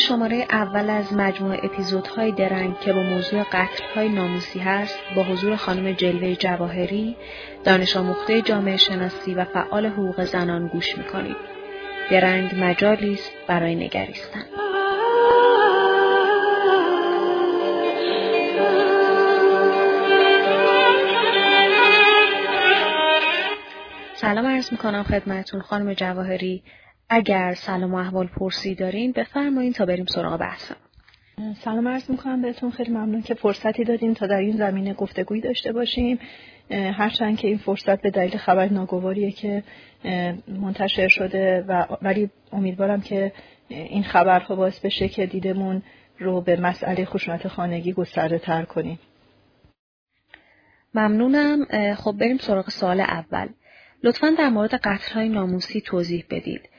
شماره اول از مجموع اپیزودهای درنگ که با موضوع قتلهای ناموسی هست با حضور خانم جلوه جواهری دانش آموخته جامعه شناسی و فعال حقوق زنان گوش می‌کنید. درنگ مجالی است برای نگریستن. سلام عرض می‌کنم خدمتون خانم جواهری. اگر سلام و احوال پرسی دارین بفرمایین تا بریم سراغ بحثم سلام عرض می‌کنم بهتون. خیلی ممنون که فرصتی دادین تا در این زمینه گفتگویی داشته باشیم. هرچند که این فرصت به دلیل خبر ناگواریه که منتشر شده و ولی امیدوارم که این خبرها باعث بشه که دیدمون رو به مسئله خشونت خانگی گسترده تر کنیم. ممنونم. خب بریم سراغ سال اول. لطفا در مورد قتل های ناموسی توضیح بدید.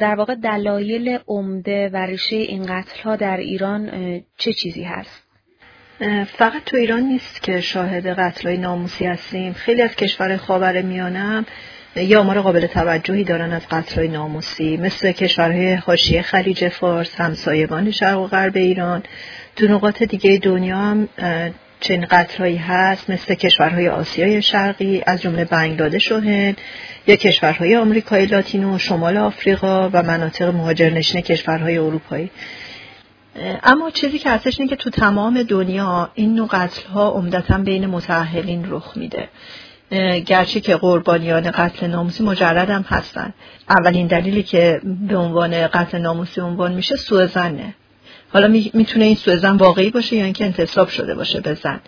در واقع دلایل عمده و ریشه این قتل ها در ایران چه چیزی هست؟ فقط تو ایران نیست که شاهد قتل های ناموسی هستیم. خیلی از کشور خاور میانم یا آمار قابل توجهی دارن از قتل های ناموسی. مثل کشورهای حاشیه خلیج فارس همسایگان شرق و غرب ایران. تو نقاط دیگه دنیا هم چنین قتلهایی هست مثل کشورهای آسیای شرقی از جمله بنگلادش و هند یا کشورهای آمریکای لاتینو شمال آفریقا و مناطق مهاجرنشین کشورهای اروپایی. اما چیزی که هستش اینه که تو تمام دنیا این نوع قتل ها عمدتا بین متأهلین رخ میده. گرچه که قربانیان قتل ناموسی مجرد هم هستن. اولین دلیلی که به عنوان قتل ناموسی عنوان میشه سوء زنه حالا می‌تونه این سوء زن واقعی باشه یا اینکه انتصاب شده باشه به زن.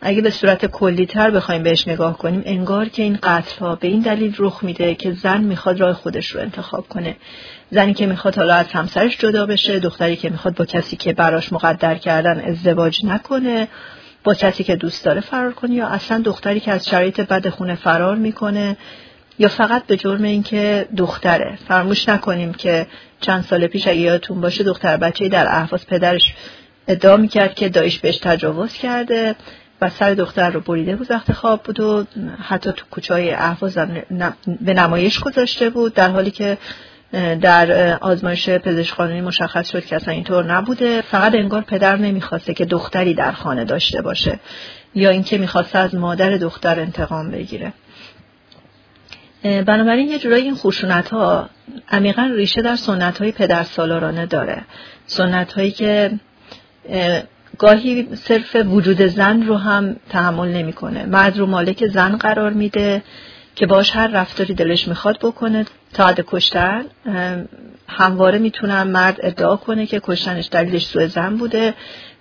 اگه به صورت کلی تر بخوایم بهش نگاه کنیم انگار که این قتل ها به این دلیل رخ میده که زن می‌خواد راه خودش رو انتخاب کنه. زنی که می‌خواد حالا از همسرش جدا بشه دختری که می‌خواد با کسی که براش مقدر کردن ازدواج نکنه با کسی که دوست داره فرار کنه یا اصلا دختری که از شرایط بد خونه فرار می‌کنه یا فقط به جرم اینکه دختره. فراموش نکنیم که چند سال پیش اگه یادتون باشه دختر بچه در احواز پدرش ادعا می‌کرد که دایش بهش تجاوز کرده و سر دختر رو بریده بود وقت خواب بود و حتی تو کوچه های احواز به نمایش گذاشته بود در حالی که در آزمایش پزشک قانونی مشخص شد که اصلا اینطور نبوده. فقط انگار پدر نمی‌خواسته که دختری در خانه داشته باشه یا اینکه می‌خواسته از مادر دختر انتقام بگیره. بنابراین یه جورایی این خشونت ها عمیقا ریشه در سنت های پدر سالارانه داره. سنت هایی که گاهی صرف وجود زن رو هم تحمل نمی‌کنه. مرد رو مالک زن قرار میده که باش هر رفتاری دلش می‌خواد بکنه. تا حد کشتن همواره می‌تونم مرد ادعا کنه که کشتنش دلیلش سوء زن بوده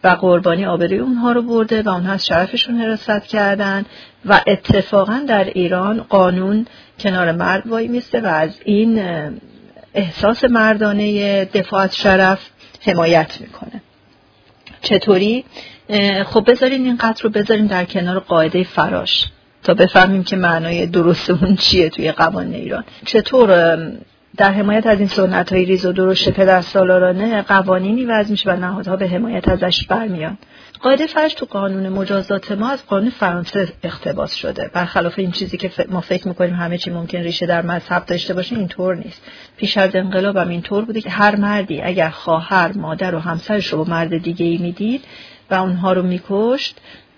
و قربانی آبروی اونها رو برده و اونها از شرفشون حراست کردن. و اتفاقا در ایران قانون کنار مرد وای میسته و از این احساس مردانه دفاع از شرف حمایت می‌کنه. چطوری؟ خب بذارین این قطر رو بذاریم در کنار قاعده فراش تا بفهمیم که معنای درست اون چیه توی قوانین ایران. چطور در حمایت از این سنت های ریز و درشت پدر سالارانه قوانینی وضع میشه و نهادها به حمایت ازش برمیان؟ قاعده تو قانون مجازات ما از قانون فرانسه اقتباس شده. برخلاف این چیزی که ما فکر می‌کنیم همه چی ممکن ریشه در مذهب داشته باشه اینطور نیست. پیش از انقلاب هم اینطور بوده که هر مردی اگر خواهر مادر و همسرش رو مرد دیگه ای می‌دید و اونها رو میکشت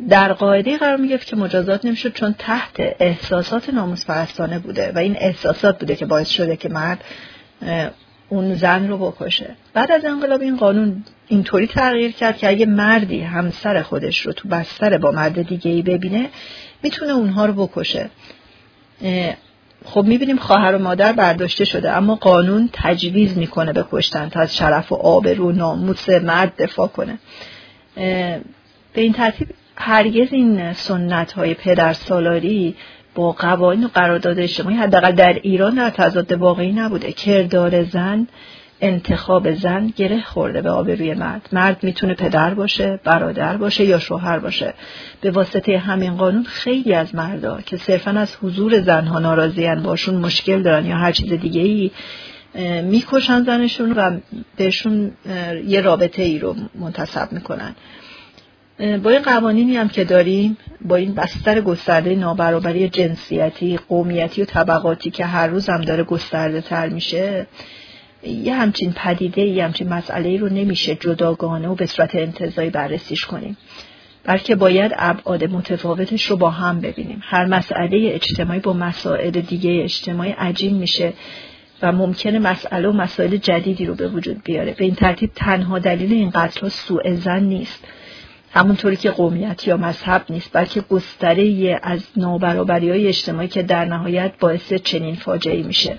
در قاعده قرار می‌گرفت که مجازات نمی‌شد چون تحت احساسات ناموس بوده. و این احساسات بوده که باعث شده که مرد اون زن رو بکشه. بعد از انقلاب این قانون اینطوری تغییر کرد که اگه مردی همسر خودش رو تو بستر با مرد دیگه ای ببینه می‌تونه اونها رو بکشه. خب می‌بینیم خواهر و مادر برداشته شده اما قانون تجویز می‌کنه به کشتن تا از شرف و آبرو ناموس مرد دفاع کنه. به این ترتیب هرگز این سنت های پدر سالاری با قوانین و قرارداد اجتماعی حداقل در ایران در تضاد واقعی نبوده. کردار زن انتخاب زن گره خورده به آبروی مرد. مرد می‌تونه پدر باشه برادر باشه یا شوهر باشه. به واسطه همین قانون خیلی از مردا که صرفا از حضور زنها ناراضیان باشون مشکل دارن یا هر چیز دیگه ای می‌کشن زنشون و بهشون یه رابطه ای رو منتصب می‌کنن. با این قوانینی هم که داریم با این بستر گسترده نابرابری جنسیتی قومیتی و طبقاتی که هر روز هم داره گسترده تر میشه یه همچین پدیده یه همچین مسئله رو نمیشه جداگانه و به صورت انتظایی بررسیش کنیم. بلکه باید ابعاد متفاوتش رو با هم ببینیم. هر مسئله اجتماعی با مسائل دیگه اجتماعی عجین میشه و ممکنه مسئله و مسائل جدیدی رو به وجود بیاره. به این ترتیب تنها دلیل این قتل سوء زن نیست. همونطوری که قومیت یا مذهب نیست بلکه گستره از نابرابری های اجتماعی که در نهایت باعث چنین فاجعه میشه.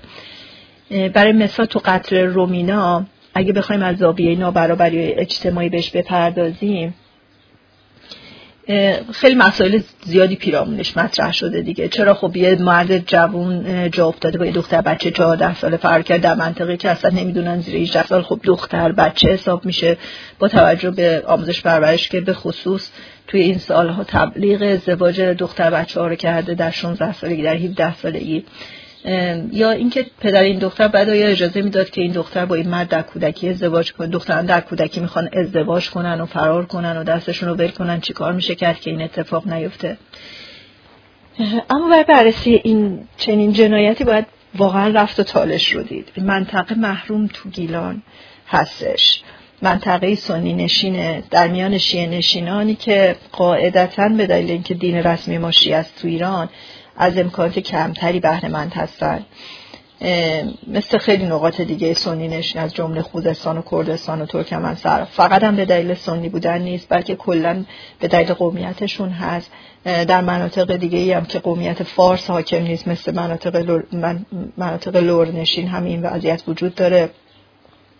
برای مثال تو قتل رومینا اگه بخوایم از زاویه نابرابری اجتماعی بهش بپردازیم خیلی مسائل زیادی پیرامونش مطرح شده دیگه. چرا خب یه مرد جوون جا افتاده با یه دختر بچه 14 ساله فرق کرد در منطقه که اصلا نمی‌دونن زیر 18 سال خب دختر بچه حساب میشه با توجه به آموزش پرورش که به خصوص توی این سالها تبلیغ ازدواج دختر بچه ها رو کرده در 16 سالگی در 17 سالگی. یا اینکه پدر این دختر بعد یا اجازه می‌داد که این دختر با این مرد در کودکی ازدواج کنه؟ دختران در کودکی می‌خوان ازدواج کنن و فرار کنن و دستشون رو ول کنن چیکار میشه کرد که این اتفاق نیفته؟ اما برای بررسی این چنین جنایتی باید واقعا رفت و تالش رو دید. منطقه محروم تو گیلان هستش. منطقه سنی نشینه در میان شیعه نشینانی که قاعدتا به دلیل اینکه دین رسمی ما شیعه است تو ایران از امکانات کمتری بهره‌مند هستند مثل خیلی نقاط دیگه سنی نشین از جمله خوزستان و کردستان و ترکمن‌صحرا فقط هم به دلیل سنی بودن نیست بلکه کلا به دلیل قومیتشون هست. در مناطق دیگه ای هم که قومیت فارس حاکم نیست مثل مناطق لر, مناطق لر نشین هم این وضعیت وجود داره.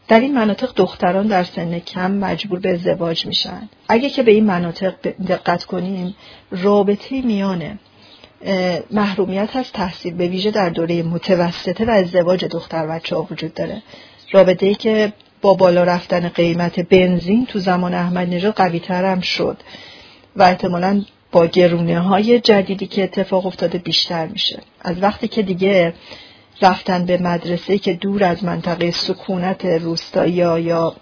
در این مناطق دختران در سن کم مجبور به ازدواج میشن. اگه که به این مناطق دقت کنیم رابطه میانه محرومیت از تحصیل به ویژه در دوره متوسطه و ازدواج دختر بچه ها وجود داره. رابطه ای که با بالا رفتن قیمت بنزین تو زمان احمد نژاد قوی هم شد و احتمالا با گرونه های جدیدی که اتفاق افتاده بیشتر میشه. از وقتی که دیگه رفتن به مدرسه که دور از منطقه سکونت روستایی یا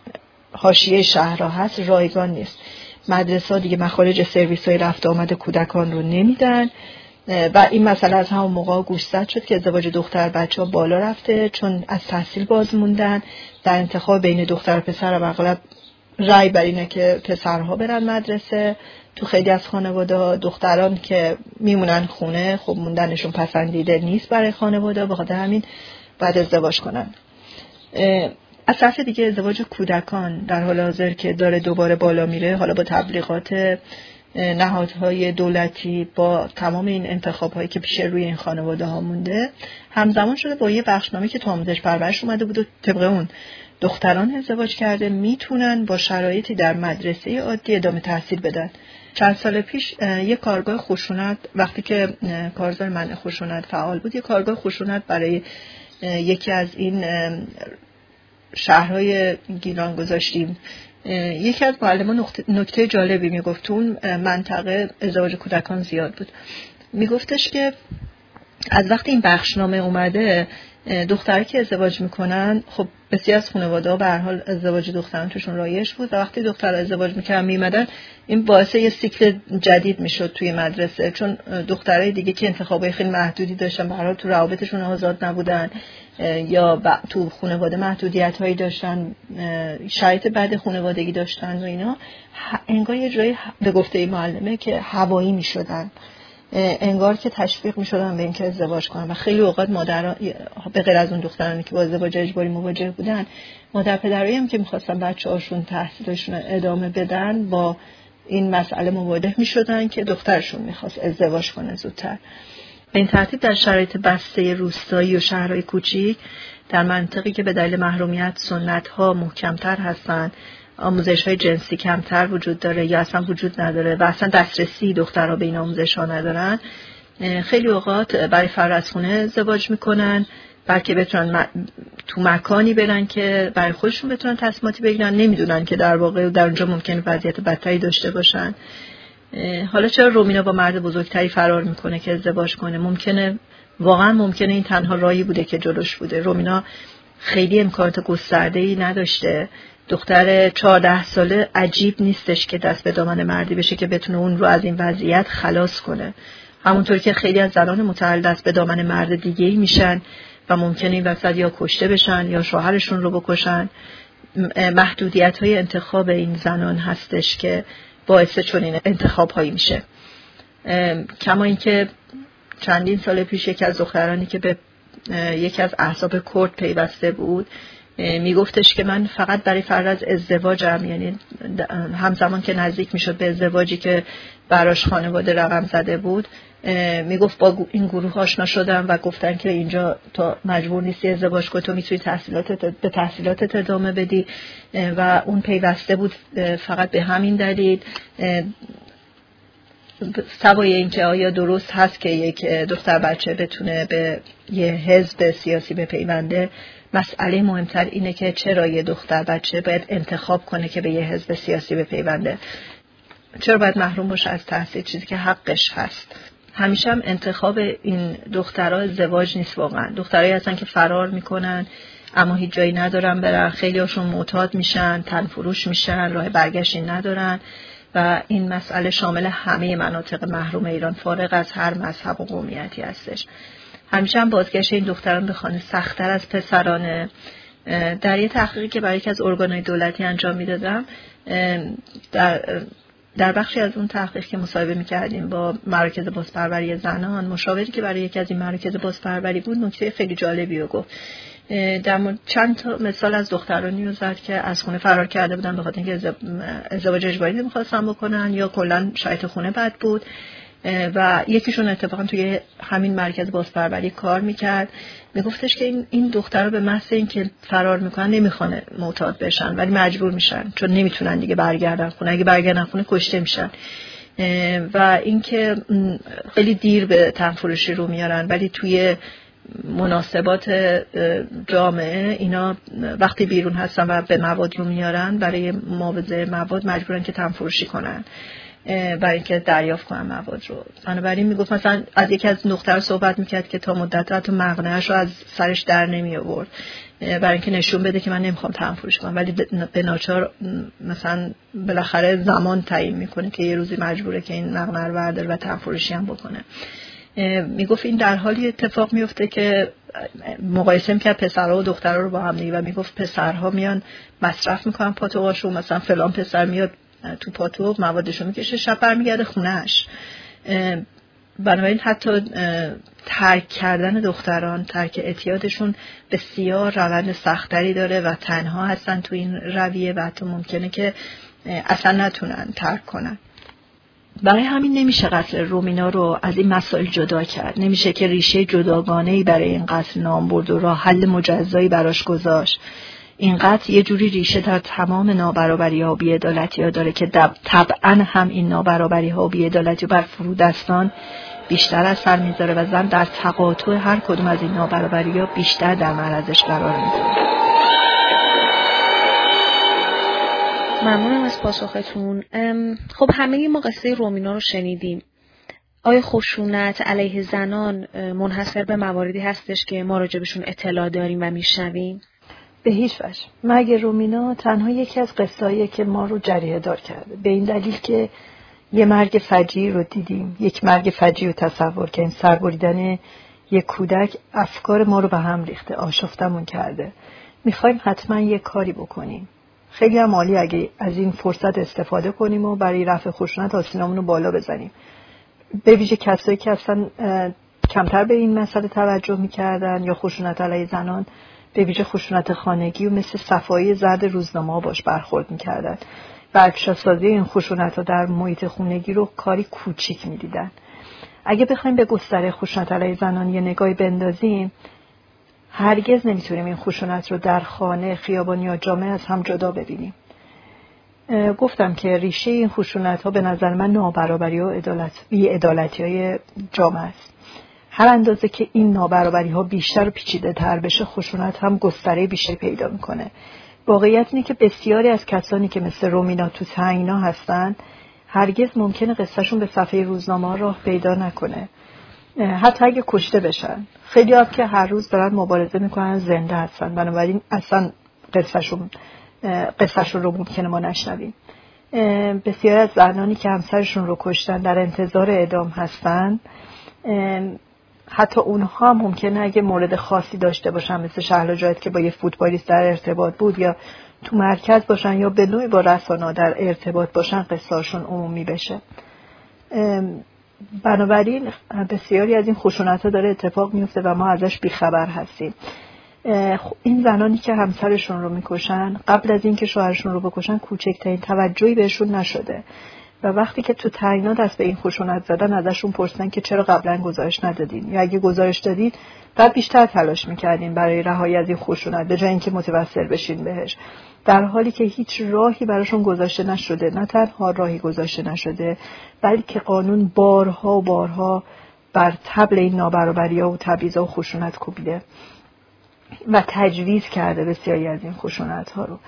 حاشیه شهرها هست رایگان نیست. مدرسه دیگه مخارج سرویس های رفت آمد کودکان رو نمیدن. و این مسئله از همون موقع گوشزد شد که ازدواج دختر بچه ها بالا رفته چون از تحصیل باز موندن. در انتخاب بین دختر و پسر و اغلب رای بر اینه که پسرها برن مدرسه. تو خیلی از خانواده دختران که میمونن خونه خب موندنشون پسندیده نیست برای خانواده بخاطر همین بعد ازدواج کنن. از طرف دیگه ازدواج کودکان در حال حاضر که داره دوباره بالا میره حالا با تبلیغات نهادهای دولتی با تمام این انتخاب هایی که پیش روی این خانواده ها مونده همزمان شده با یه بخشنامه که تو آموزش پرورش اومده بود و طبق اون دختران ازدواج کرده می‌تونن با شرایطی در مدرسه عادی ادامه تحصیل بدن. چند سال پیش یه کارگاه خشونت وقتی که کارزار منع خشونت فعال بود یه کارگاه خشونت برای یکی از این شهرهای گیلان گذاشتیم. یکی از معلمان نکته جالبی می‌گفت. اون منطقه ازدواج کودکان زیاد بود. میگفتش که از وقتی این بخشنامه اومده دختری که ازدواج می‌کنن خب بسیار از خانواده ها به حال ازدواج دختران توشون رایش بود و وقتی دختر ازدواج می‌کردن میمدن این باعث یه سیکل جدید می‌شد توی مدرسه. چون دخترای دیگه که انتخابای خیلی محدودی داشتن به تو روابطشون آزاد نبودن. یا تو خانواده محدودیت هایی داشتن شرایط بعد خانوادگی داشتن و اینا انگار یه جایی به گفته معلمه که هوایی می‌شدن. انگار که تشویق می شدن به اینکه ازدواج کنن. و خیلی اوقات مادر به غیر از اون دخترانی که با ازدواج اجباری مواجه بودن مادر پدرایی هم که می‌خواستن بچه هاشون تحصیلشون ادامه بدن با این مسئله مواجه می شدن که دخترشون می‌خواست ازدواج کنه زودتر. به این ترتیب در شرایط بسته روستایی و شهرهای کوچیک در منطقی که به دلیل محرومیت سنت ها محکمتر هستند. آموزش های جنسی کمتر وجود داره یا اصلا وجود نداره و اصلا دسترسی دخترها به این آموزش ها ندارن. خیلی اوقات برای فرزخونه ازدواج می‌کنن بلکه بتونن تو مکانی برن که برای خودشون بتونن تصمیماتی بگیرن. نمی‌دونن که در واقع در اونجا ممکنه وضعیت بدتری داشته باشن. حالا چرا رومینا با مرد بزرگتری فرار می‌کنه که ازدواج کنه؟ ممکنه واقعا ممکنه این تنها رایی بوده که جلوش بوده. رومینا خیلی امکانات گسترده ای نداشته. دختر چهارده ساله عجیب نیستش که دست به دامن مردی بشه که بتونه اون رو از این وضعیت خلاص کنه. همونطور که خیلی از زنان متعل دست به دامن مرد دیگه ای میشن و ممکنه این وسط یا کشته بشن یا شوهرشون رو بکشن. محدودیت های انتخاب این زنان هستش که باعث چنین انتخاب هایی میشه کما اینکه چندین سال پیش یکی از دخترانی که به یکی از احزاب کرد پیوسته بود میگفتش که من فقط برای فرد از ازدواجم یعنی همزمان که نزدیک می‌شد به ازدواجی که براش خانواده رقم زده بود می‌گفت با این گروه آشنا شدم و گفتن که اینجا تا مجبور نیستی ازدواج کنی تو می‌تونی تحصیلاتت به تحصیلاتت ادامه بدی. و اون پیوسته بود فقط به همین دلیل. سوای اینکه آیا درست هست که یک دختر بچه بتونه به یه حزب سیاسی بپیونده. مسئله مهمتر اینه که چرا یه دختر بچه باید انتخاب کنه که به یه حزب سیاسی بپیونده؟ چرا باید محروم باشه از تحصیل؟ چیزی که حقش هست. همیشه هم انتخاب این دخترها ازدواج نیست واقعا. دخترهایی هستن که فرار می‌کنن اما هیچ جایی ندارن برن. خیلی هاشون معتاد میشن تنفروش میشن راه برگشتی ندارن و این مسئله شامل همه مناطق محروم ایران. فارغ از هر مذهب و قومیتی هستش. همیشه هم بازگشت این دختران به خانه سختتر از پسرانه. در یه تحقیقی که برای یکی از ارگانهای دولتی انجام می‌دادم در در بخشی از اون تحقیق که مصاحبه می‌کردیم با مراکز بازپروری زنان مشاوری که برای یکی از این مراکز بازپروری بود نکته خیلی جالبی رو گفت. در چند تا مثال از دخترانی رو زد که از خونه فرار کرده بودن به خاطر اینکه ازدواج اجباری می‌خواستن بکنن یا کلا شاید خونه بد بود. و یکیشون اتفاقا توی همین مرکز بازپروری کار می‌کرد. میگفتش که این این دخترها به محض اینکه فرار می‌کنن نمی‌خوانه معتاد بشن ولی مجبور میشن چون نمی‌تونن دیگه برگردن خونه. اگه برگردن خونه کشته میشن. و اینکه خیلی دیر به تنفروشی رو میارن. ولی توی مناسبات جامعه اینا وقتی بیرون هستن و به مواد رو میارن برای معاوضه مواد مجبورن که تنفروشی کنن. برای اینکه دریافت کنم مواد رو. بنابراین می‌گفت مثلا از یکی از دختر صحبت می‌کرد که تا مدت حتی مغنهش رو از سرش در نمی آورد. برای اینکه نشون بده که من نمی‌خوام تنفروش کنم. ولی به ناچار مثلا بالاخره زمان تعیین می‌کنه که یه روزی مجبوره که این مغنه رو برداره و تنفروشی هم بکنه. می‌گفت این در حالی اتفاق میفته که مقایسه می‌کرد پسرها و دخترها رو با هم دیگه و می‌گفت پسرها میان مصرف می‌کنن پاتوقاشو مثلا فلان پسر میاد تو پاتو موادشو می‌کشه شب برمیگرده خونهش بنابراین حتی ترک کردن دختران ترک اعتیادشون بسیار روند سختری داره و تنها هستن تو این رویه و حتی ممکنه که اصلا نتونن ترک کنن. برای همین نمیشه قتل رومینا رو از این مسائل جدا کرد. نمیشه که ریشه جداگانه ای برای این قتل نام برد و راه حل مجزایی براش گذاشت. این قتل یه جوری ریشه در تمام نابرابری ها و بیعدالتی ها داره که طبعا هم این نابرابری ها و بر فرودستان بیشتر اثر می‌ذاره و زن در تقاطع هر کدوم از این نابرابری ها بیشتر در معرضش قرار می‌گیره. ممنونم از پاسختون. خب همه ما قصه رومینا رو شنیدیم. آیا خشونت علیه زنان منحصر به مواردی هستش که ما راجبشون اطلاع داریم و میشنویم؟ به هیچ وجه. مرگ رومینا تنها یکی از قصاییه که ما رو جریه دار کرده. به این دلیل که یه مرگ فجیع رو دیدیم یک مرگ فجیع رو تصور که این سربریدن یک کودک افکار ما رو به هم ریخته آشفتمون کرده. می‌خوایم حتما یه کاری بکنیم. خیلی هم مالی اگه از این فرصت استفاده کنیم و برای رفع خشونت آسینامون رو بالا بزنیم. به ویژه کسایی که اصلا کمتر به این مسئله توجه می‌کردن یا خشونت علیه زنان به ویژه خشونت خانگی و مثل صفایی زرد روزنامه باش برخورد می‌کردن. و سازی این خشونت ها در محیط خونگی رو کاری کوچیک می‌دیدن. اگه بخوایم به گستره خشونت علیه زنان یه نگاهی بندازیم هرگز نمی‌تونیم این خشونت رو در خانه خیابان یا جامعه از هم جدا ببینیم. گفتم که ریشه این خشونت ها به نظر من نابرابری و ادالت های جامعه است. هر اندازه که این نابرابری ها بیشتر و پیچیده تر بشه خشونت هم گستره بیشتری پیدا می‌کنه. واقعیت اینه که بسیاری از کسانی که مثل رومینا تو تنگنا هستن هرگز ممکنه قصهشون به صفحه روزنامه راه پیدا نکنه. حتی اگه کشته بشن. خیلی هم که هر روز دارن مبارزه می‌کنن زنده هستن. بنابراین اصلا قصهشون قصهشون رو ممکنه ما نشنویم. بسیاری از زنانی که همسرشون رو کشتن در انتظار اعدام هستن حتی اونها هم ممکنه اگه مورد خاصی داشته باشن مثل شهر جایت که با یه فوتبالیست در ارتباط بود یا تو مرکز باشن یا به نوعی با رسانه در ارتباط باشن قصهاشون عمومی بشه. بنابراین بسیاری از این خشونت ها داره اتفاق میفته و ما ازش بیخبر هستیم. این زنانی که همسرشون رو می‌کشن قبل از اینکه شوهرشون رو بکشن کوچکترین توجهی بهشون نشده. و وقتی که تو تعیینا دست به این خشونت زدن ازشون پرسیدن که چرا قبلا گزارش ندادین؟ یا اگه گزارش دادید بعد بیشتر تلاش می‌کردین برای رهایی از این خشونت به جای اینکه متوسل بشین بهش. در حالی که هیچ راهی براشون گذاشته نشده نه تنها راهی گذاشته نشده بلکه قانون بارها و بارها بر تبل این نابرابری ها و تبعیض و خشونت کوبیده و تجویز کرده بسیاری از این خشونت ها رو.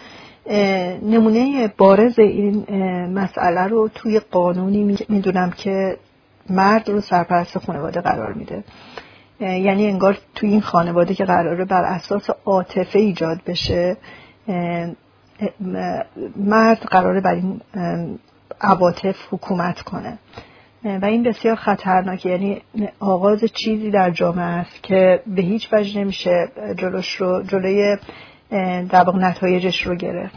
نمونه بارز این مسئله رو توی قانونی می‌دونم که مرد رو سرپرست خانواده قرار میده. یعنی انگار توی این خانواده که قراره بر اساس عاطفه ایجاد بشه مرد قراره بر این عواطف حکومت کنه. و این بسیار خطرناکه. یعنی آغاز چیزی در جامعه است که به هیچ وجه نمیشه جلوش رو جلوی در واقع نتایجش رو گرفت.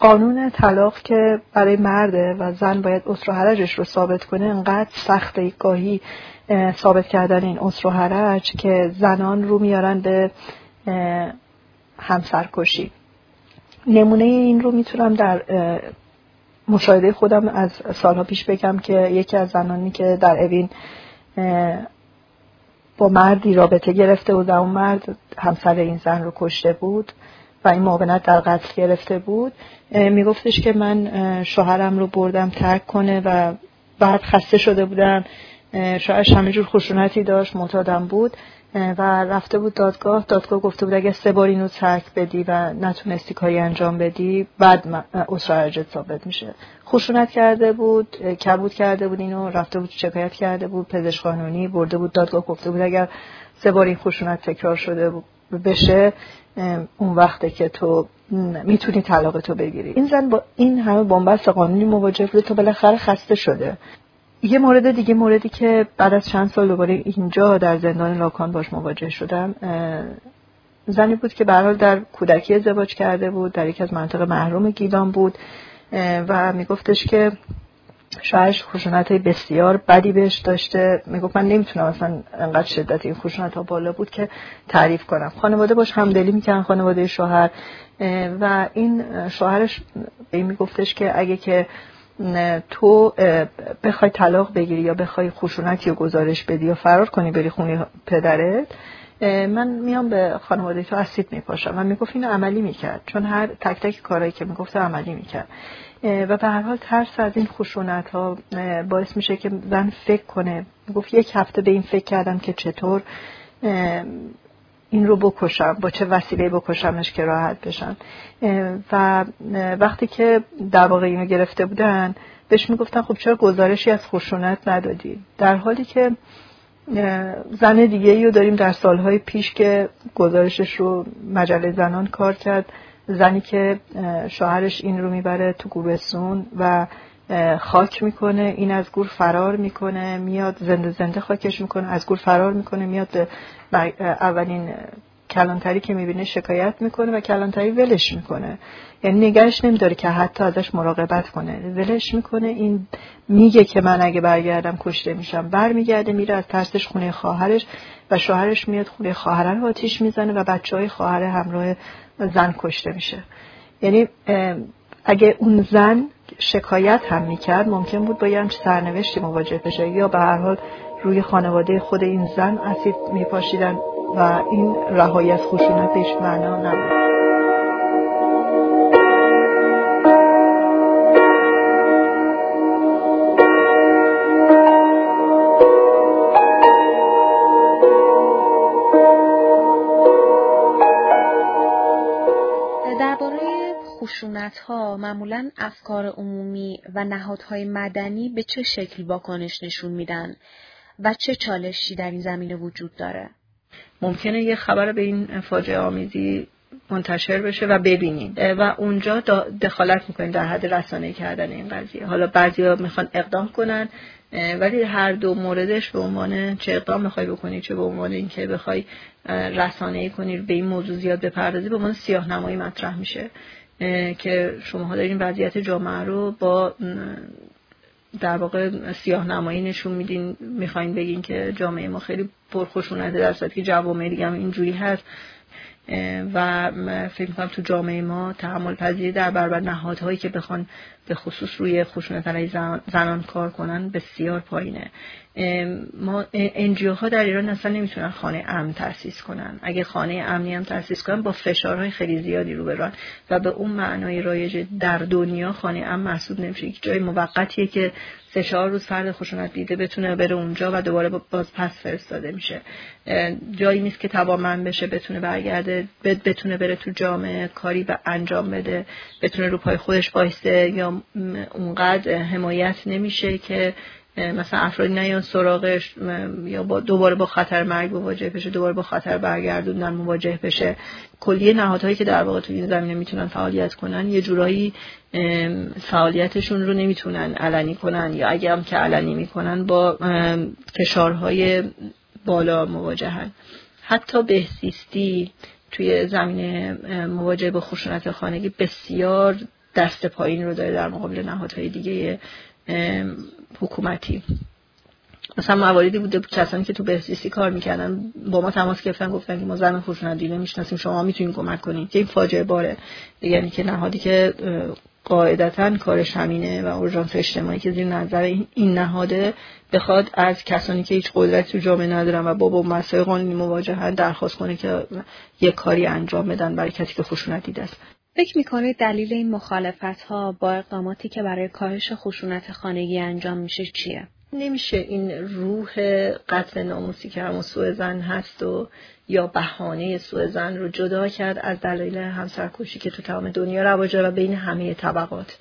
قانون طلاق که برای مرده و زن باید اسر و حرجش رو ثابت کنه انقدر سخته گاهی ثابت کردن این اسر و حرج که زنان رو میارن به همسرکشی. نمونه این رو می‌تونم در مشاهده خودم از سالها پیش بگم که یکی از زنانی که در اوین با مردی رابطه گرفته بود و اون مرد همسر این زن رو کشته بود و این معاونت در قتل گرفته بود. میگفتش که من شوهرم رو بردم ترک کنه و بعد خسته شده بودم. شاید همه جور خشونتی داشت معتادم بود و رفته بود دادگاه. دادگاه گفته بود اگه سه بار اینو ترک بدی و نتونستی کاری انجام بدی بعد اسرائیل ثابت میشه. خشونت کرده بود کبود کرده بود اینو رفته بود شکایت کرده بود پزشک قانونی برده بود دادگاه گفته بود اگر سه بار این خشونت تکرار شده بشه اون وقته که تو می‌تونی طلاق تو بگیری. این زن با این همه بنبست قانونی مواجه بوده تا بالاخره خسته شده. یه مورد دیگه موردی که بعد از چند سال دوباره اینجا در زندان لاکان باش مواجه شدم زنی بود که به در کودکی ازدواج کرده بود در یک از مناطق محروم گیلان بود و میگفتش که شوهرش خشونت بسیار بدی بهش داشته. می‌گفت من نمی‌تونم اصلا انقدر شدت این خشونت ها بالا بود که تعریف کنم. خانواده باش همدلی می‌کردن خانواده شوهر و این شوهرش به این میگفتش که اگه که تو بخوای طلاق بگیری یا بخوای خشونت یا گزارش بدی یا فرار کنی بری خونه پدرت من میام به خانواده تو اسید میپاشم. و می‌گفت اینو عملی می‌کرد. چون هر تک تک کارهایی که می‌گفت عملی می‌کرد. و به هر حال ترس از این خشونت ها باعث میشه که زن فکر کنه. گفت یک هفته به این فکر کردم که چطور این رو بکشم با چه وسیله بکشمش که راحت بشن. و وقتی که در واقع اینو گرفته بودن بهش می‌گفتن خب چرا گزارشی از خشونت ندادی؟ در حالی که زن دیگه ای رو داریم در سالهای پیش که گزارشش رو مجله زنان کار کرد. زنی که شوهرش این رو می‌بره تو گورستون و خاک می‌کنه این از گور فرار می‌کنه میاد زنده زنده خاکش می‌کنه از گور فرار می‌کنه میاد اولین کلانتری که می‌بینه شکایت می‌کنه و کلانتری ولش می‌کنه. یعنی نگرش نمیداره که حتی ازش مراقبت کنه. ولش می‌کنه این میگه که من اگه برگردم کشته میشم. برمیگرده میره از ترسش خونه خواهرش و شوهرش میاد خونه خواهر رو آتیش می‌زنه و بچه های خواهر همراه زن کشته میشه. یعنی اگه اون زن شکایت هم می‌کرد. ممکن بود با یه سرنوشتی مواجه بشه یا به هر حال روی خانواده خود این زن اسید میپاشیدن و این رهایی از خشونت بهش معنا نبود. خشونت ها معمولا افکار عمومی و نهادهای مدنی به چه شکل واکنش نشون میدن و چه چالشی در این زمینه وجود داره؟ ممکنه یه خبر به این فاجعه آمیزی منتشر بشه و ببینیم. و اونجا دخالت می‌کنیم در حد رسانه کردن این قضیه. حالا بعضیا می‌خوان اقدام کنن ولی هر دو موردش به عنوان چه اقدام می‌خوای بکنی چه به عنوان اینکه بخوای رسانه ای کنی به این موضوع زیاد بپردازی به عنوان سیاه نمایی مطرح میشه. که شماها دارین وضعیت جامعه رو با در واقع سیاه نمایی نشون میدین. می‌خواین بگین که جامعه ما خیلی پرخشونته در صورتی که جوامع دیگه هم اینجوری هست. و فکر می‌کنم تو جامعه ما تحمل پذیری در برابر نهادهایی که بخوان به خصوص روی خشونت علیه زنان کار کنن بسیار پایینه ما انجیو ها در ایران اصلا نمی‌تونن خانه امن تاسیس کنن اگه خانه امنی هم تاسیس کنن با فشارهای خیلی زیادی رو برن و به اون معنای رایج در دنیا خانه امن محسوب نمیشه یک جای موقتیه که سه چهار روز فرد خشونت دیده بتونه بره اونجا و دوباره باز پس فرستاده میشه جایی نیست که توامن بشه بتونه برگرده بتونه بره تو جامعه کاری به انجام بده بتونه رو پای خودش وایسته یا اونقدر حمایت نمیشه که مثلا افرادی نیان سراغش یا با دوباره با خطر مرگ مواجه بشه دوباره با خطر برگردوندن مواجه بشه. کلیه نهادهایی که در واقع تو این زمینه می‌تونن فعالیت کنن یه جورایی فعالیتشون رو نمی‌تونن علنی کنن یا اگه هم که علنی می‌کنن با فشارهای بالا مواجهن. حتی بهسیستی توی زمینه مواجهه با خشونت خانگی بسیار دست پایین رو داره در مقابل نهادهای دیگه حکومتی. مثلا مواردی بوده کسانی که تو بهزیستی کار می‌کردن با ما تماس گرفتن گفتن که ما زن خشونت دیده می‌شناسیم شما می‌تونین کمک کنید. که این فاجعه باره. یعنی که نهادی که قاعدتا کارش همینه و اورژانس اجتماعی که زیر نظر این نهاده بخواد از کسانی که هیچ قدرتی تو جامعه ندارن و با با مسائل قانونی مواجهن درخواست کنه که یک کاری انجام بدن برای کسی که خشونت دیده فکر می‌کنید دلیل این مخالفت ها با اقداماتی که برای کاهش خشونت خانگی انجام میشه چیه؟ نمیشه این روح قتل ناموسی که همون سوء زن هست و یا بهانه سوء زن رو جدا کرد از دلایل همسرکشی که تو تمام دنیا رواج و بین همه طبقات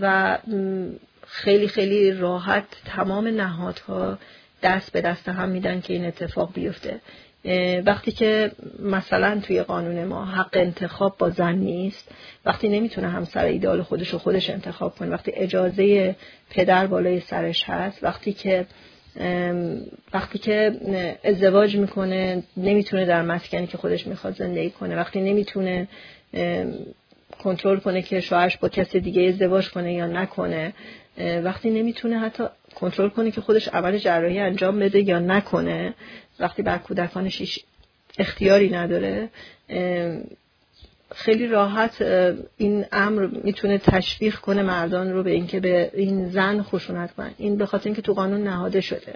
و خیلی خیلی راحت تمام نهادها دست به دست هم میدن که این اتفاق بیفته وقتی که مثلا توی قانون ما حق انتخاب با زن نیست وقتی نمی‌تونه همسر ایدال خودش رو خودش انتخاب کنه وقتی اجازه پدر بالای سرش هست وقتی که وقتی که ازدواج می‌کنه نمی‌تونه در مسکنی که خودش می‌خواد زندگی کنه وقتی نمی‌تونه کنترل کنه که شوهرش با کسی دیگه ازدواج کنه یا نکنه وقتی نمی‌تونه حتی کنترل کنه که خودش عمل جراحی انجام بده یا نکنه. وقتی بر کودکانش اختیاری نداره خیلی راحت این امر می‌تونه تشویق کنه مردان رو به اینکه به این زن خشونت کنن. این به خاطر اینکه تو قانون نهاده شده.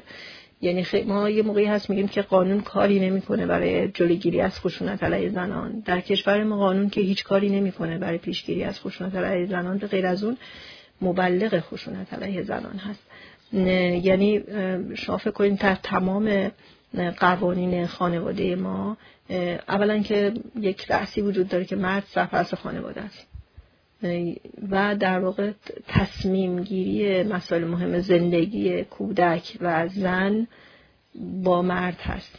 یعنی ما یه موقعی هست میگیم که قانون کاری نمی‌کنه برای جلوگیری از خشونت علیه زنان. در کشور ما قانون که هیچ کاری نمی‌کنه برای پیشگیری از خشونت علیه زنان به غیر از اون مبلغ خشونت علیه زنان هست. یعنی شما فکر کنید در تمام قوانین خانواده ما اولا که یک رأسی وجود داره که مرد سرپرست خانواده است. و در واقع تصمیم گیری مسائل مهم زندگی کودک و زن با مرد هست.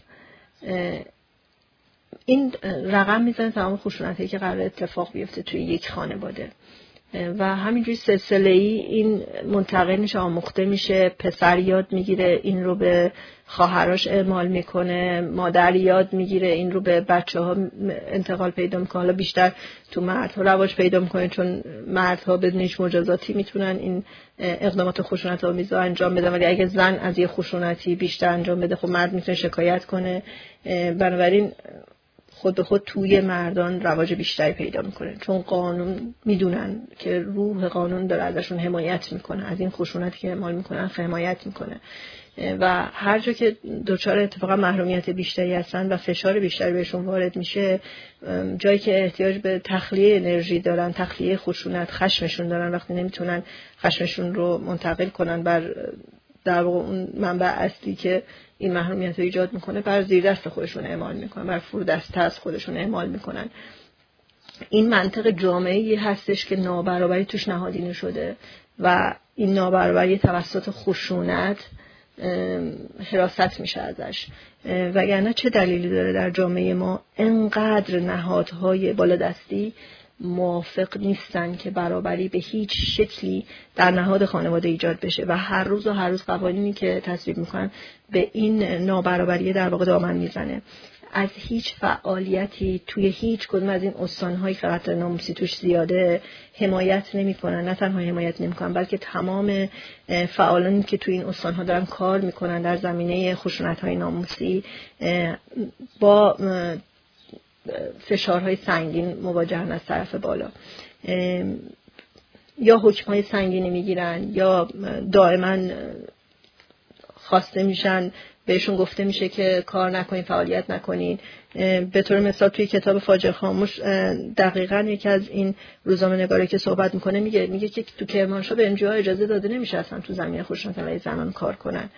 این رقم می‌زنه تمام خشونت که قرار اتفاق بیفته توی یک خانواده. و همینجوری سلسله ای این منتقل میشه آموخته میشه پسر یاد می‌گیره این رو به خواهرش اعمال می‌کنه مادر یاد می‌گیره این رو به بچه ها انتقال پیدا می‌کنه. حالا بیشتر تو مردها رواج پیدا می‌کنه چون مردها بدون هیچ مجازاتی می‌تونن این اقدامات خشونت آمیز رو انجام بدن. ولی اگه زن از یه خشونتی بیشتر انجام بده خب مرد می‌تونه شکایت کنه. بنابراین خود به خود توی مردان رواج بیشتری پیدا می‌کنه. چون قانون می‌دونن که روح قانون داره ازشون حمایت می‌کنه. از این خشونتی که اعمال می‌کنن حمایت می‌کنه. و هر جا که دچار اتفاقا محرومیت بیشتری هستن و فشار بیشتری بهشون وارد میشه جایی که احتیاج به تخلیه انرژی دارن تخلیه خشونت خشمشون دارن وقتی نمی‌تونن خشمشون رو منتقل کنن بر در واقع اون منبع اصلی که این محرومیت رو ایجاد می‌کنه بر زیر دست خودشون اعمال می‌کنن بر فرو دست از خودشون اعمال می‌کنن. این منطق جامعه هستش که نابرابری توش نهادینه شده و این نابرابری توسط خشونت حراست میشه ازش. وگرنه چه دلیلی داره در جامعه ما انقدر نهادهای بالادستی موافق نیستن که برابری به هیچ شکلی در نهاد خانواده ایجاد بشه و هر روز و هر روز قوانینی که تصویب می‌کنن به این نابرابری در واقع دامن می‌زنه. از هیچ فعالیتی توی هیچ کدوم از این استانهایی که خطر ناموسی توش زیاده حمایت نمی‌کنن. نه تنها حمایت نمی‌کنن بلکه تمام فعالانی که توی این استانها دارن کار می‌کنن در زمینه خشونت های ناموسی با فشارهای سنگین مواجهن از طرف بالا. یا حکمهای سنگینی می‌گیرن یا دائما خواسته میشن بهشون گفته میشه که کار نکنین فعالیت نکنین. به طور مثال توی کتاب فاجر خاموش دقیقا یکی از این روزنامه نگاره که صحبت می‌کنه میگه میگه که تو کرمانشاه به امجیها اجازه داده نمیشه اصلا تو زمین خشونت علیه زنان کار کنن.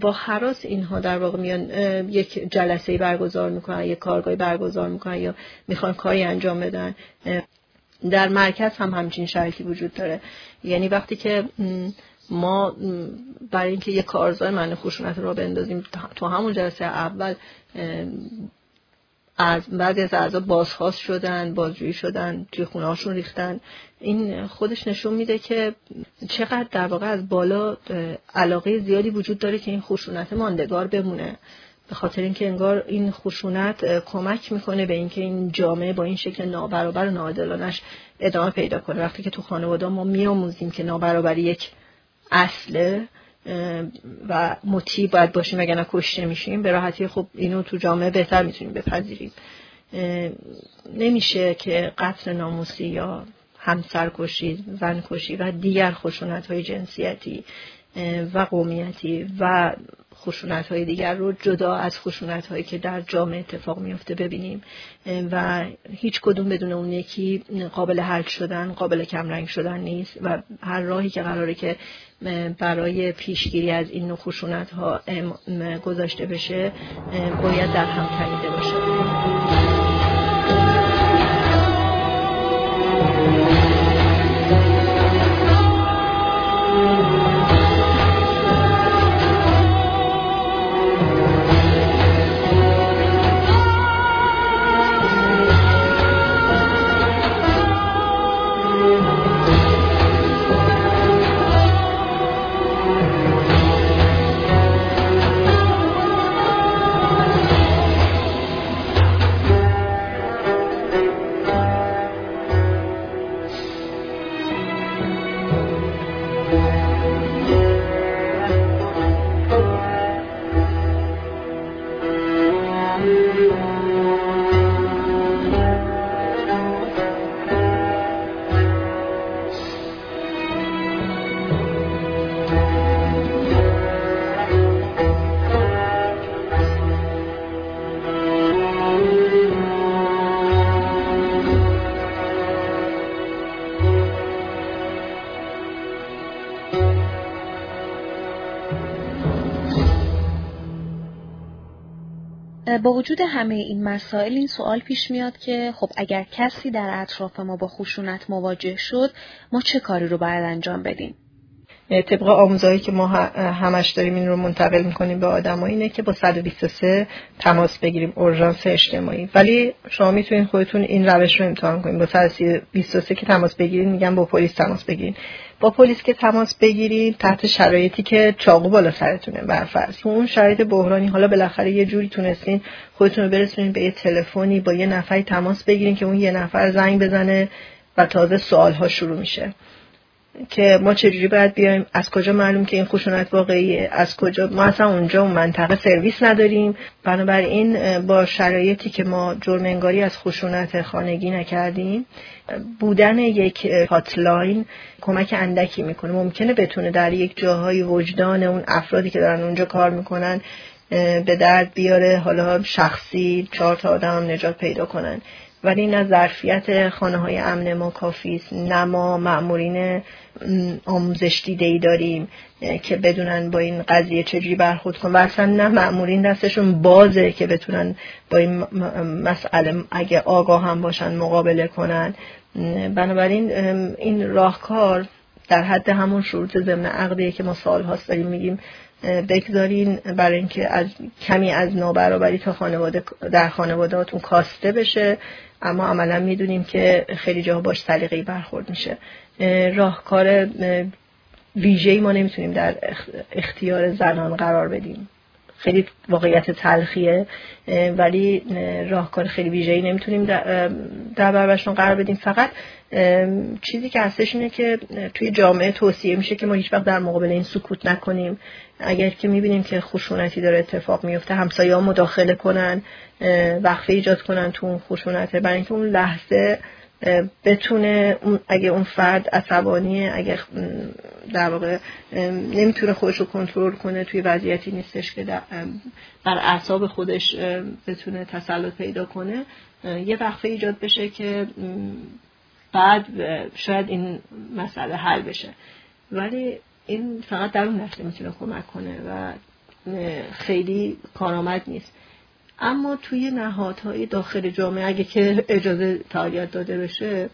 با حراس اینها در واقع میان یک جلسه برگزار می‌کنن یک کارگاهی برگزار می‌کنن یا می‌خوان کاری انجام بدن. در مرکز هم همچین شرایطی وجود داره. یعنی وقتی که ما برای اینکه یه کارزار من خشونت رو بندازیم تو همون جلسه اول از بعضی از اعضا بازخواست شدن بازجویی شدن توی خونه ریختن. این خودش نشون میده که چقدر در واقع از بالا علاقه زیادی وجود داره که این خشونت ماندگار بمونه. به خاطر اینکه انگار این خشونت کمک می‌کنه به اینکه این جامعه با این شکل نابرابر و ناعادلانش ادامه پیدا کنه. وقتی که تو خانواده ما میآموزیم که نابرابری یک اصله و مطیع باید باشیم وگرنه کشته میشیم. به راحتی خب اینو تو جامعه بهتر می‌تونیم بپذیریم. نمیشه که قتل ناموسی یا همسرکشی زنکشی و دیگر خشونت های جنسیتی و قومیتی و خشونت های دیگر رو جدا از خشونت هایی که در جامعه اتفاق میفته ببینیم. و هیچ کدوم بدون اون یکی قابل حل شدن قابل کمرنگ شدن نیست. و هر راهی که قراره که برای پیشگیری از این نوع خشونت ها گذاشته بشه باید در هم تنیده باشه. با وجود همه این مسائل این سوال پیش میاد که خب اگر کسی در اطراف ما با خشونت مواجه شد ما چه کاری رو باید انجام بدیم؟ طبق آموزهایی که ما همش داریم این رو منتقل می‌کنیم به آدم اینه که با 123 تماس بگیریم اورژانس اجتماعی. ولی شما می‌تونید خودتون این روش رو امتحان کنید. با 123 که تماس بگیرید میگن با پلیس تماس بگیرید. با پلیس که تماس بگیرید تحت شرایطی که چاقو بالا سرتونه برفرض. تو اون شرایط بحرانی حالا بالاخره یه جوری تونستین خودتون رو برسونید به یه تلفنی با یه نفری تماس بگیرین که اون یه نفر زنگ بزنه و تازه سوال ها شروع میشه. که ما چجوری باید بیایم از کجا معلوم که این خشونت واقعیه از کجا ما اصلا اونجا اون منطقه سرویس نداریم. بنابراین با شرایطی که ما جرم انگاری از خشونت خانگی نکردیم بودن یک هاتلاین کمک اندکی می‌کنه. ممکنه بتونه در یک جاهای وجدان اون افرادی که دارن اونجا کار می‌کنن به درد بیاره حالا شخصی چهار تا آدم نجات پیدا کنن. ولی نه ظرفیت خانه های امن ما کافی است نه ما مأمورین آموزش دیده ای داریم که بدونن با این قضیه چجوری برخورد کنن. و اصلا نه مأمورین دستشون بازه که بتونن با این مسئله اگه آگاه هم باشن مقابله کنن. بنابراین این راهکار در حد همون شروط ضمن عقدیه که ما سال هاست داریم میگیم بگذارین برای اینکه از کمی از نابرابری تا خانواده در خانوادهاتون کاسته بشه. اما عملا می‌دونیم که خیلی جاها باش سلیقه‌ای برخورد میشه. راهکار ویژه‌ای ما نمی‌تونیم در اختیار زنان قرار بدیم. خیلی واقعیت تلخیه ولی راهکار خیلی ویژه‌ای نمی‌تونیم در برابرشون قرار بدیم. فقط چیزی که هستش اینه که توی جامعه توصیه میشه که ما هیچ وقت در مقابل این سکوت نکنیم. اگر که می‌بینیم که خشونتی داره اتفاق میفته همسایه ها مداخله کنن وقفه ایجاد کنن تو اون خشونته برای اینکه اون لحظه بتونه اگه اون فرد عصبانیه اگه در واقع نمی‌تونه خودش رو کنترل کنه توی وضعیتی نیستش که بر اعصاب خودش بتونه تسلط پیدا کنه. یه وقفه ایجاد بشه که بعد شاید این مسئله حل بشه. ولی این فقط در اون نفته می‌تونه کمک کنه و خیلی کارآمد نیست. اما توی نهادهای داخل جامعه اگه که اجازه فعالیت داده بشه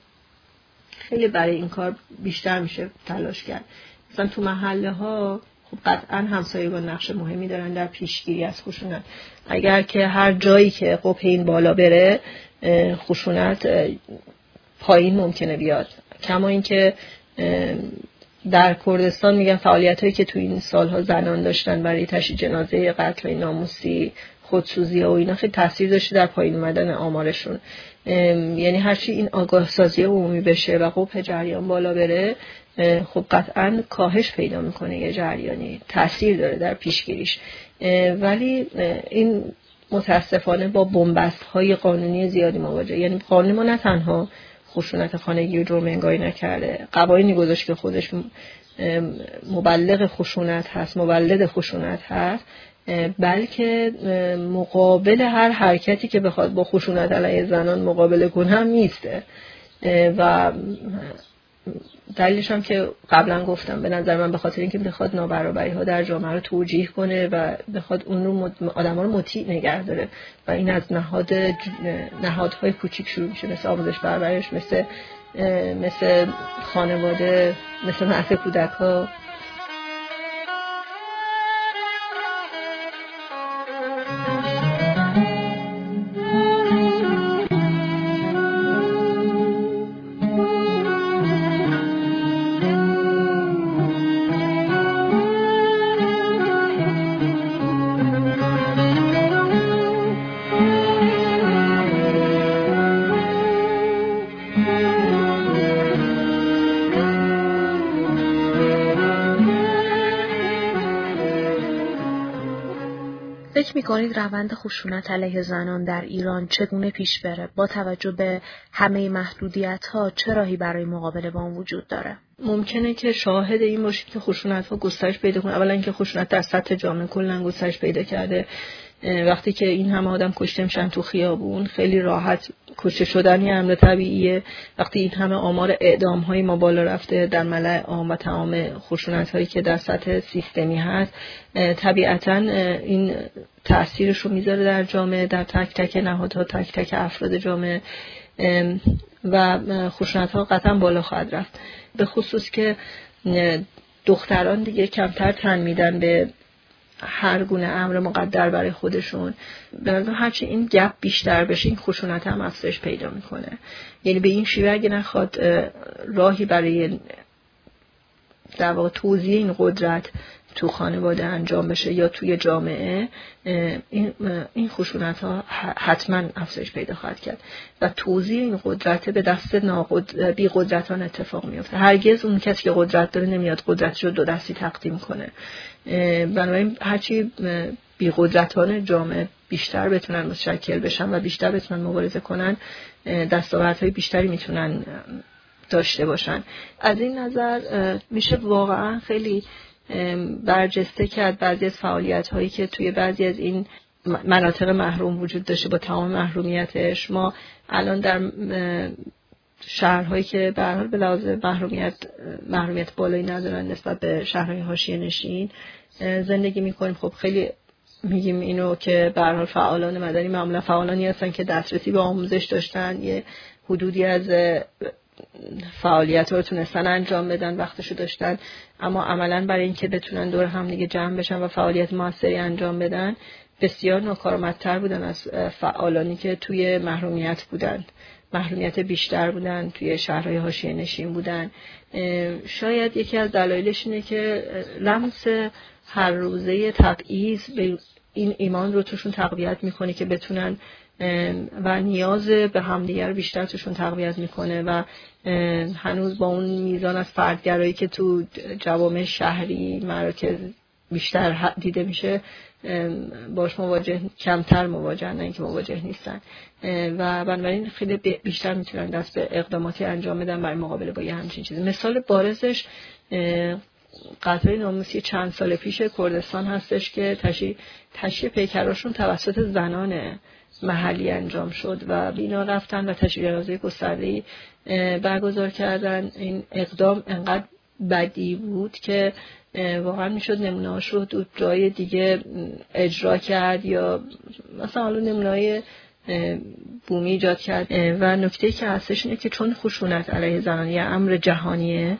خیلی برای این کار بیشتر میشه تلاش کرد. مثلا تو محله ها خب قطعا همسایگان نقش مهمی دارن در پیشگیری از خشونت. اگر که هر جایی که قبه این بالا بره خشونت پایین ممکنه بیاد. کما اینکه در کردستان میگن فعالیت هایی که تو این سالها زنان داشتن برای تشییع جنازه قتل ناموسی خودسوزی و اینا خیلی تاثیر داشته در پایین اومدن آمارشون. یعنی هرچی این آگاه سازی عمومی بشه و قبه جریان بالا بره خب قطعا کاهش پیدا می‌کنه یه جریانی تاثیر داره در پیشگیریش. ولی این متاسفانه با بنبست های قانونی زیادی مواجه. یعنی قانون ما نه تنها خشونت خانگی و جرم انگاری نکرده قوانینی گذاشت که خودش مبلغ خشونت هست مولد خشونت هست. بلکه مقابل هر حرکتی که بخواد با خشونت علیه زنان مقابله کنه هم نیسته. و دلیلش هم که قبلا گفتم به نظر من به خاطر اینکه بخواد نابرابری ها در جامعه رو توجیه کنه و بخواد اون رو آدم ها رو مطیع نگه داره و این از نهاد نهادهای کوچیک شروع میشه مثل آموزش پرورش مثل مثل خانواده مثل محض کودک ها می‌کنید روند خشونت علیه زنان در ایران چگونه پیش بره؟ با توجه به همه محدودیت ها چه راهی برای مقابله با اون وجود داره؟ ممکنه که شاهد این باشید که خشونت ها گسترش پیدا کنه. اولا که خشونت در سطح جامعه کلا گسترش پیدا کرده. وقتی که این همه آدم کشته میشن تو خیابون خیلی راحت کشته شدن یه امر طبیعیه. وقتی این همه آمار اعدام های ما بالا رفته در ملع عام و تمام خشونت هایی که در سطح سیستمی هست طبیعتا این تاثیرش رو می‌ذاره در جامعه در تک تک نهادها تک تک افراد جامعه و خشونت ها قطعا بالا خواهد رفت. به خصوص که دختران دیگه کمتر تن میدن به هر گونه امر مقدر برای خودشون. به نظر هرچی این گپ بیشتر بشه این خشونت هم افزایش پیدا می‌کنه. یعنی به این شیوه اگه نخواد راهی برای در واقع توضیح این قدرت تو خانواده انجام بشه یا توی جامعه این, این خشونت ها حتما افزایش پیدا خواهد کرد. و توضیح این قدرت به دست ناقد... بی قدرتان اتفاق میفته هرگز اون کسی که قدرت داره نمیاد قدرتش رو دو دستی تقدیم کنه. بنابراین هرچی بی قدرتان جامعه بیشتر بتونن متشکل بشن و بیشتر بتونن مبارزه کنن دستاوردهای بیشتری می‌تونن داشته باشن. از این نظر میشه واقعا خیلی برجسته کرد بعضی از فعالیت هایی که توی بعضی از این مناطق محروم وجود داشته با تمام محرومیتش. ما الان در شهرهایی که به حال به لحاظ محرومیت محرومیت بالایی ندارن نسبت به شهرهای حاشیه نشین زندگی می‌کنیم. خب خیلی میگیم اینو که به حال فعالان مدنی معمولا فعالانی هستن که دسترسی به آموزش داشتن یه حدودی از فعالیت رو تونستن انجام بدن وقتشو داشتن. اما عملا برای اینکه بتونن دور هم دیگه جمع بشن و فعالیت موثری انجام بدن بسیار ناکارآمدتر بودن از فعالانی که توی محرومیت بودن. محرومیت بیشتر بودن توی شهرهای حاشیه نشین بودن. شاید یکی از دلایلش اینه که لمس هر روزه تبعیض به این ایمان رو توشون تقویت می‌کنه که بتونن و نیاز به همدیگر بیشتر توشون تقویت می‌کنه و هنوز با اون میزان از فردگرایی که تو جوامع شهری مراکز بیشتر دیده میشه باش مواجه کمتر مواجه نه اینکه مواجه نیستن. و بنابراین خیلی بیشتر می‌تونن دست به اقداماتی انجام بدن برای مقابله با یه همچین چیزی. مثال بارزش قطعه ناموسی چند سال پیش کردستان هستش که تشییع تشی پیکراشون توسط زنان محلی انجام شد و بینا رفتن و تشییع جنازه گسترده برگزار کردن. این اقدام انقدر بدی بود که واقعا می‌شد نمونهاش رو دو جای دیگه اجرا کرد یا مثلا حالا نمونه بومی ایجاد کرد. و نکته که هستش اینه که چون خشونت علیه زنان یه امر جهانیه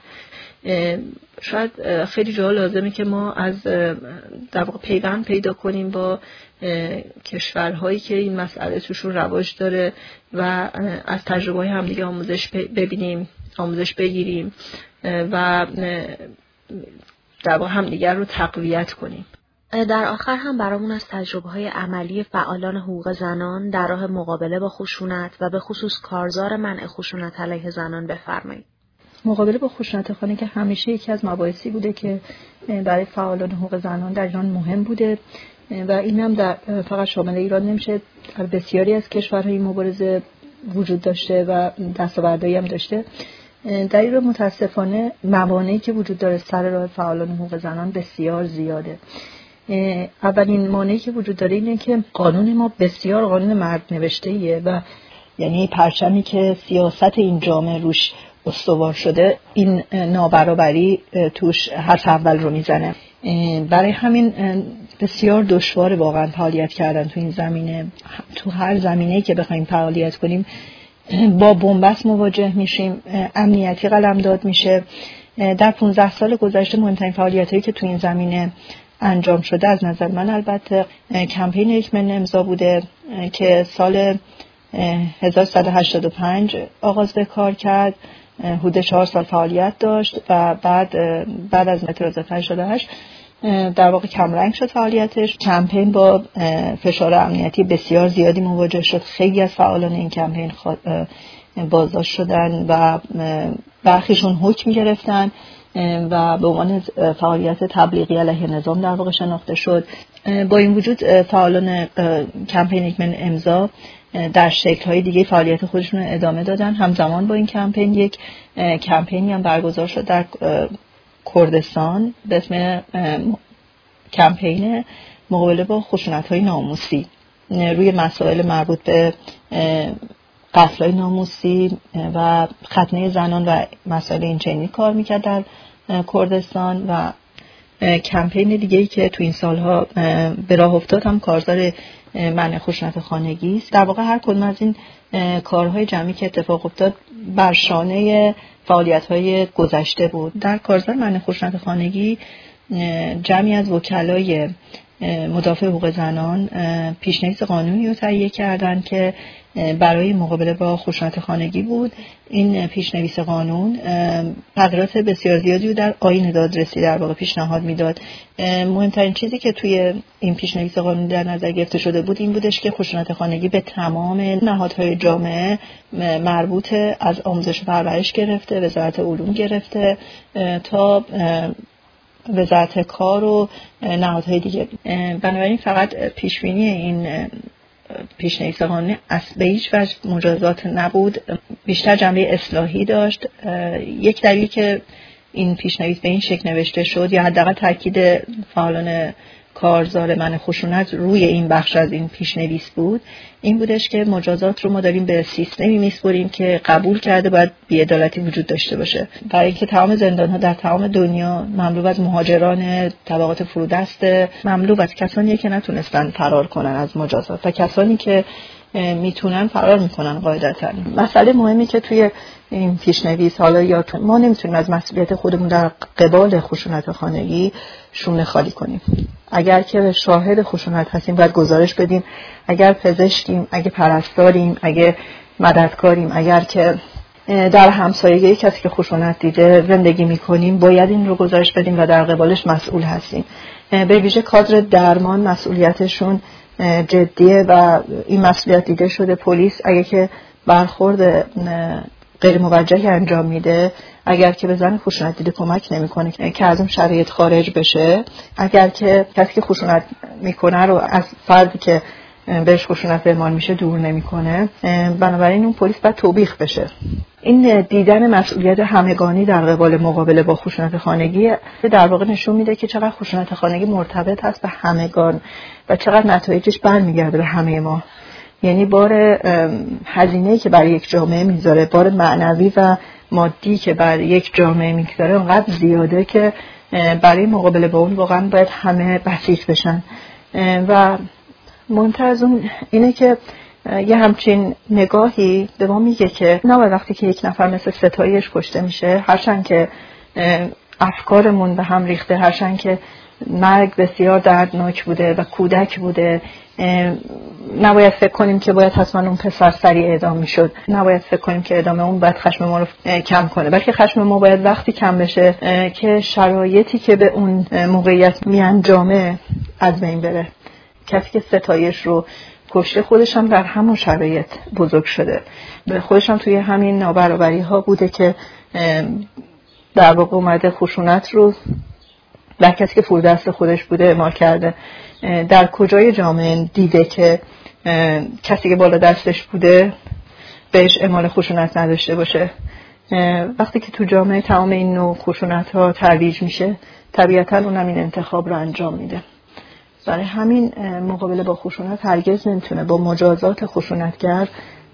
شاید خیلی جا لازمه که ما از در واقع پیوند پیدا کنیم با کشورهایی که این مسئله توشون رواج داره و از تجربه های همدیگه آموزش ببینیم آموزش بگیریم. و در واقع همدیگر رو تقویت کنیم. در آخر هم برامون از تجربه های عملی فعالان حقوق زنان در راه مقابله با خشونت و به خصوص کارزار منع خشونت علیه زنان بفرمایید. مقابله با خشونت خانه که همیشه یکی از مباحثی بوده که برای فعالان حقوق زنان در ایران مهم بوده. و این هم در فقط شامل ایران نمیشه در بسیاری از کشورهای مبارزه وجود داشته و دستاوردهایی هم داشته. در ایران متاسفانه موانعی که وجود داره سر راه فعالان حقوق زنان بسیار زیاده. اولین مانعی که وجود داره اینه که قانون ما بسیار قانون مرد نوشته ایه و یعنی پرچمی که سیاست این جامعه روش استوار شده این نابرابری توش حرف اول رو می‌زنه. برای همین بسیار دشوار واقعا فعالیت کردن تو این زمینه. تو هر زمینه که بخوایم فعالیت کنیم با بنبست مواجه میشیم امنیتی قلمداد میشه. در 15 سال گذشته مهمترین فعالیت هایی که تو این زمینه انجام شده از نظر من البته کمپین یک من امضا بوده که سال 1185 آغاز به کار کرد. حدود چهار سال فعالیت داشت و بعد بعد از متر 1188 در واقع کمرنگ شد فعالیتش. کمپین با فشار امنیتی بسیار زیادی مواجه شد. خیلی از فعالان این کمپین بازداشت شدن و برخیشون حکم گرفتن و به عنوان فعالیت تبلیغی علیه نظام در واقع شناخته شد. با این وجود فعالان کمپین ایکمن امضا در شکل های دیگه فعالیت خودشون ادامه دادن. همزمان با این کمپین یک کمپینی هم برگزار شد در کردستان به اسم کمپین مقابله با خشونت های ناموسی. روی مسائل مربوط به قتل های ناموسی و ختنه زنان و مسائل اینچنینی کار می‌کرد در کردستان و کمپین دیگه ای که تو این سالها به راه افتاد هم کارزار من خشونت خانگی است. در واقع هر کدوم از این کارهای جمعی که اتفاق افتاد بر شانه فعالیت های گذشته بود. در کارزار من خشونت خانگی جمعی از وکلای مدافع حقوق زنان پیشنویس قانونی رو تهیه کردن که برای مقابله با خشونت خانگی بود. این پیشنویس قانون تغییرات بسیار زیادی رو در آین دادرسی در واقع پیشنهاد می‌داد. مهمترین چیزی که توی این پیشنویس قانون در نظر گرفته شده بود این بودش که خشونت خانگی به تمام نهادهای جامعه مربوط از آموزش و پرورش گرفته وزارت علوم گرفته تا وزارت کار و نهادهای دیگه. بنابراین فقط پیشبینی این پیشنویس قانونی به هیچ وجه مجازات نبود. بیشتر جنبه اصلاحی داشت. یک دلیل که این پیشنویس به این شکل نوشته شد یا حداقل تاکید فعالان کارزار من خشونت روی این بخش از این پیشنویس بود این بودش که مجازات رو ما داریم به سیستمی میسپریم که قبول کرده باید بیعدالتی وجود داشته باشه. برای اینکه تمام زندان ها در تمام دنیا مملو از مهاجران طبقات فرودست مملو از کسانی که نتونستن فرار کنن از مجازات و کسانی که می‌تونن فرار می‌کنن قاعدتا. مسئله مهمی که توی این پیشنویس حالا یا ما نمی‌تونیم از مسئولیت خودمون در قبال خشونت خانگی شونه خالی کنیم. اگر که شاهد خشونت هستیم باید گزارش بدیم. اگر پزشکیم اگه پرستاریم اگه مددکاریم اگر که در همسایگی کسی که خشونت دیده زندگی می‌کنیم باید این رو گزارش بدیم و در قبالش مسئول هستیم. به ویژه کادر درمان مسئولیتشون جدیه و این مسئولیت دیده شده پلیس اگه که برخورد غیر موجهی انجام میده اگر که به زن خشونت دیده کمک نمی‌کنه که از اون شرایط خارج بشه اگر که کسی که خشونت می‌کنه رو از فردی که بهش خشونت اعمال میشه دور نمی‌کنه. بنابراین اون پلیس باید توبیخ بشه. این دیدن مسئولیت همگانی در قبال مقابله با خشونت خانگی در واقع نشون میده که چقدر خشونت خانگی مرتبط هست به همگان و چقدر نتایجش برمیگرده به همه ما. یعنی بار هزینه که برای یک جامعه می‌ذاره بار معنوی و مادی که بر یک جامعه می‌گذاره اونقدر زیاده که برای مقابله با اون واقعا باید همه بسیط بشن. و مهمتر از اون اینه که یه همچین نگاهی به ما میگه که نه وقتی که یک نفر مثل ستایش کشته میشه هرچند که افکارمون به هم ریخته هرچند که مرگ بسیار دردناک بوده و کودک بوده نباید فکر کنیم که باید حتما اون پسر سریع اعدام می‌شد. نباید فکر کنیم که ادامه اون باید خشم ما رو کم کنه. بلکه خشم ما باید وقتی کم بشه که شرایطی که به اون موقعیت میانجامه از بین بره. کسی که ستایش رو کشته خودش هم در همون شرایط بزرگ شده. به خودش هم توی همین نابرابری ها بوده که در واقع اومده خشونت رو در کسی که فور دست خودش بوده اعمال کرده. در کجای جامعه دیده که کسی که بالا دستش بوده بهش اعمال خشونت نداشته باشه. وقتی که تو جامعه تمام این نوع خشونت ها ترویج میشه طبیعتا اونم این انتخاب رو انجام میده. برای همین مقابله با خشونت هرگز نمی‌تونه با مجازات خشونتگر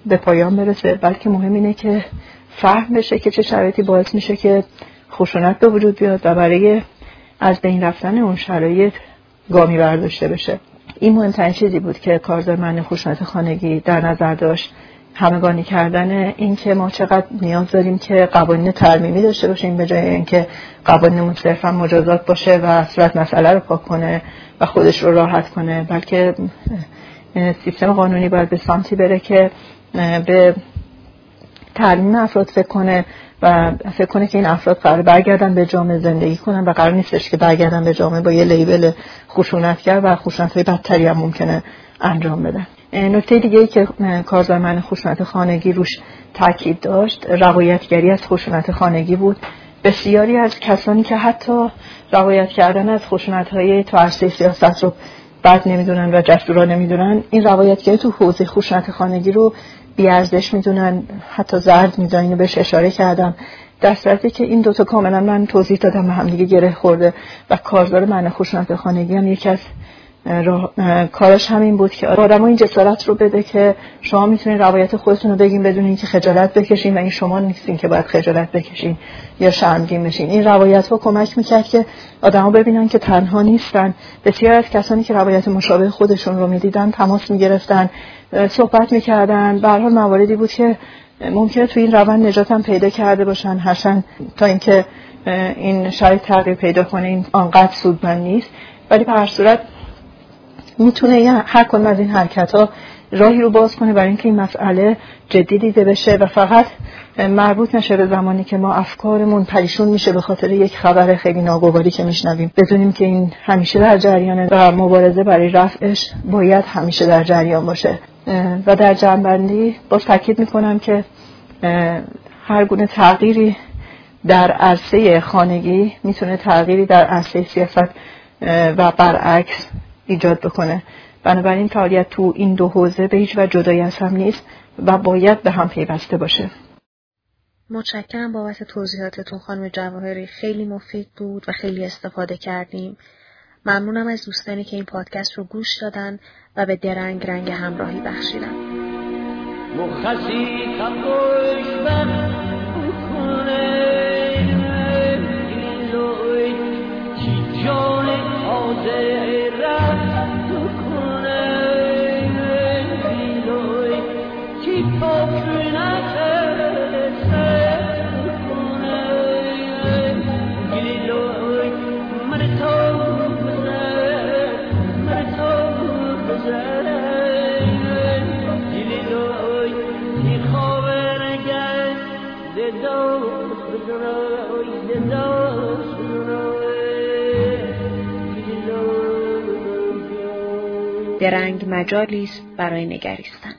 به پایان برسه. بلکه مهم اینه که فهم بشه که چه شرایطی باعث میشه که خشونت به وجود بیاد و برای از بین رفتن اون شرایط گامی برداشته بشه. این مهمترین چیزی بود که کارزار من خشونت خانگی در نظر داشت. همگانی کردن این که ما چقدر نیاز داریم که قوانین ترمیمی داشته باشیم به جای اینکه قوانین صرفا مجازات باشه و صورت مسئله رو پاک کنه و خودش رو راحت کنه بلکه سیستم قانونی باید به سانتی بره که به ترمیم افراد فکر کنه و فکر کنه که این افراد قرار برگردن به جامعه زندگی کنن و قرار نیستش که برگردن به جامعه با یه لیبل خشونتگر و خشونت های بدتری هم ممکنه انجام بدن. نکته دیگه ای که کارزار خشونت خانگی روش تاکید داشت روایتگری از خشونت خانگی بود. بسیاری از کسانی که حتی روایت کردن از خشونت های تو عرصه سیاست رو بد نمی‌دونن و جسورا نمی‌دونن این روایتگری تو حوزه خشونت خانگی رو بیارزش می‌دونن حتی زرد می‌دونن اینو بهش اشاره کردم. در صورتی که این دوتا کاملا من توضیح دادم به همدیگه گره خورده و کارزار معنی خشونت خانگی هم یکی از کارش همین بود که آدم این جسارت رو بده که شما می‌تونید روایت خودتون رو بگین بدون اینکه خجالت بکشین و این شما نیستین که باید خجالت بکشین یا شرمگین بشین. این روایت ها کمک می‌کرد که آدما ببینن که تنها نیستن. بسیار از کسانی که روایت مشابه خودشون رو می‌دیدن تماس می‌گرفتن صحبت می‌کردن. به حال مواردی بود که ممکنه تو این روند نجات هم پیدا کرده باشن. هرچند تا اینکه این شرایط تغییر پیدا کنه این آنقدر سودمند نیست. ولی به هر صورت می‌تونه هر کدوم از این حرکت ها راهی رو باز کنه برای اینکه این مسئله جدی دیده بشه و فقط مربوط نشه به زمانی که ما افکارمون پریشون میشه به خاطر یک خبر خیلی ناگواری که میشنویم. بدونیم که این همیشه در جریانه و مبارزه برای رفعش باید همیشه در جریان باشه. و در جنبندی باز تاکید می‌کنم که هر گونه تغییری در عرصه خانگی می‌تونه تغییری در عرصه سیاست و برعکس ایجاد بکنه. بنابراین فعالیت تو این دو حوزه به هیچ و جدایی از هم نیست و باید به هم پیوسته باشه. متشکرم بابت توضیحاتتون خانم جواهری. خیلی مفید بود و خیلی استفاده کردیم. ممنونم از دوستانی که این پادکست رو گوش دادن و به درنگ رنگ همراهی بخشیدن. درنگ مجالی است برای نگریستن.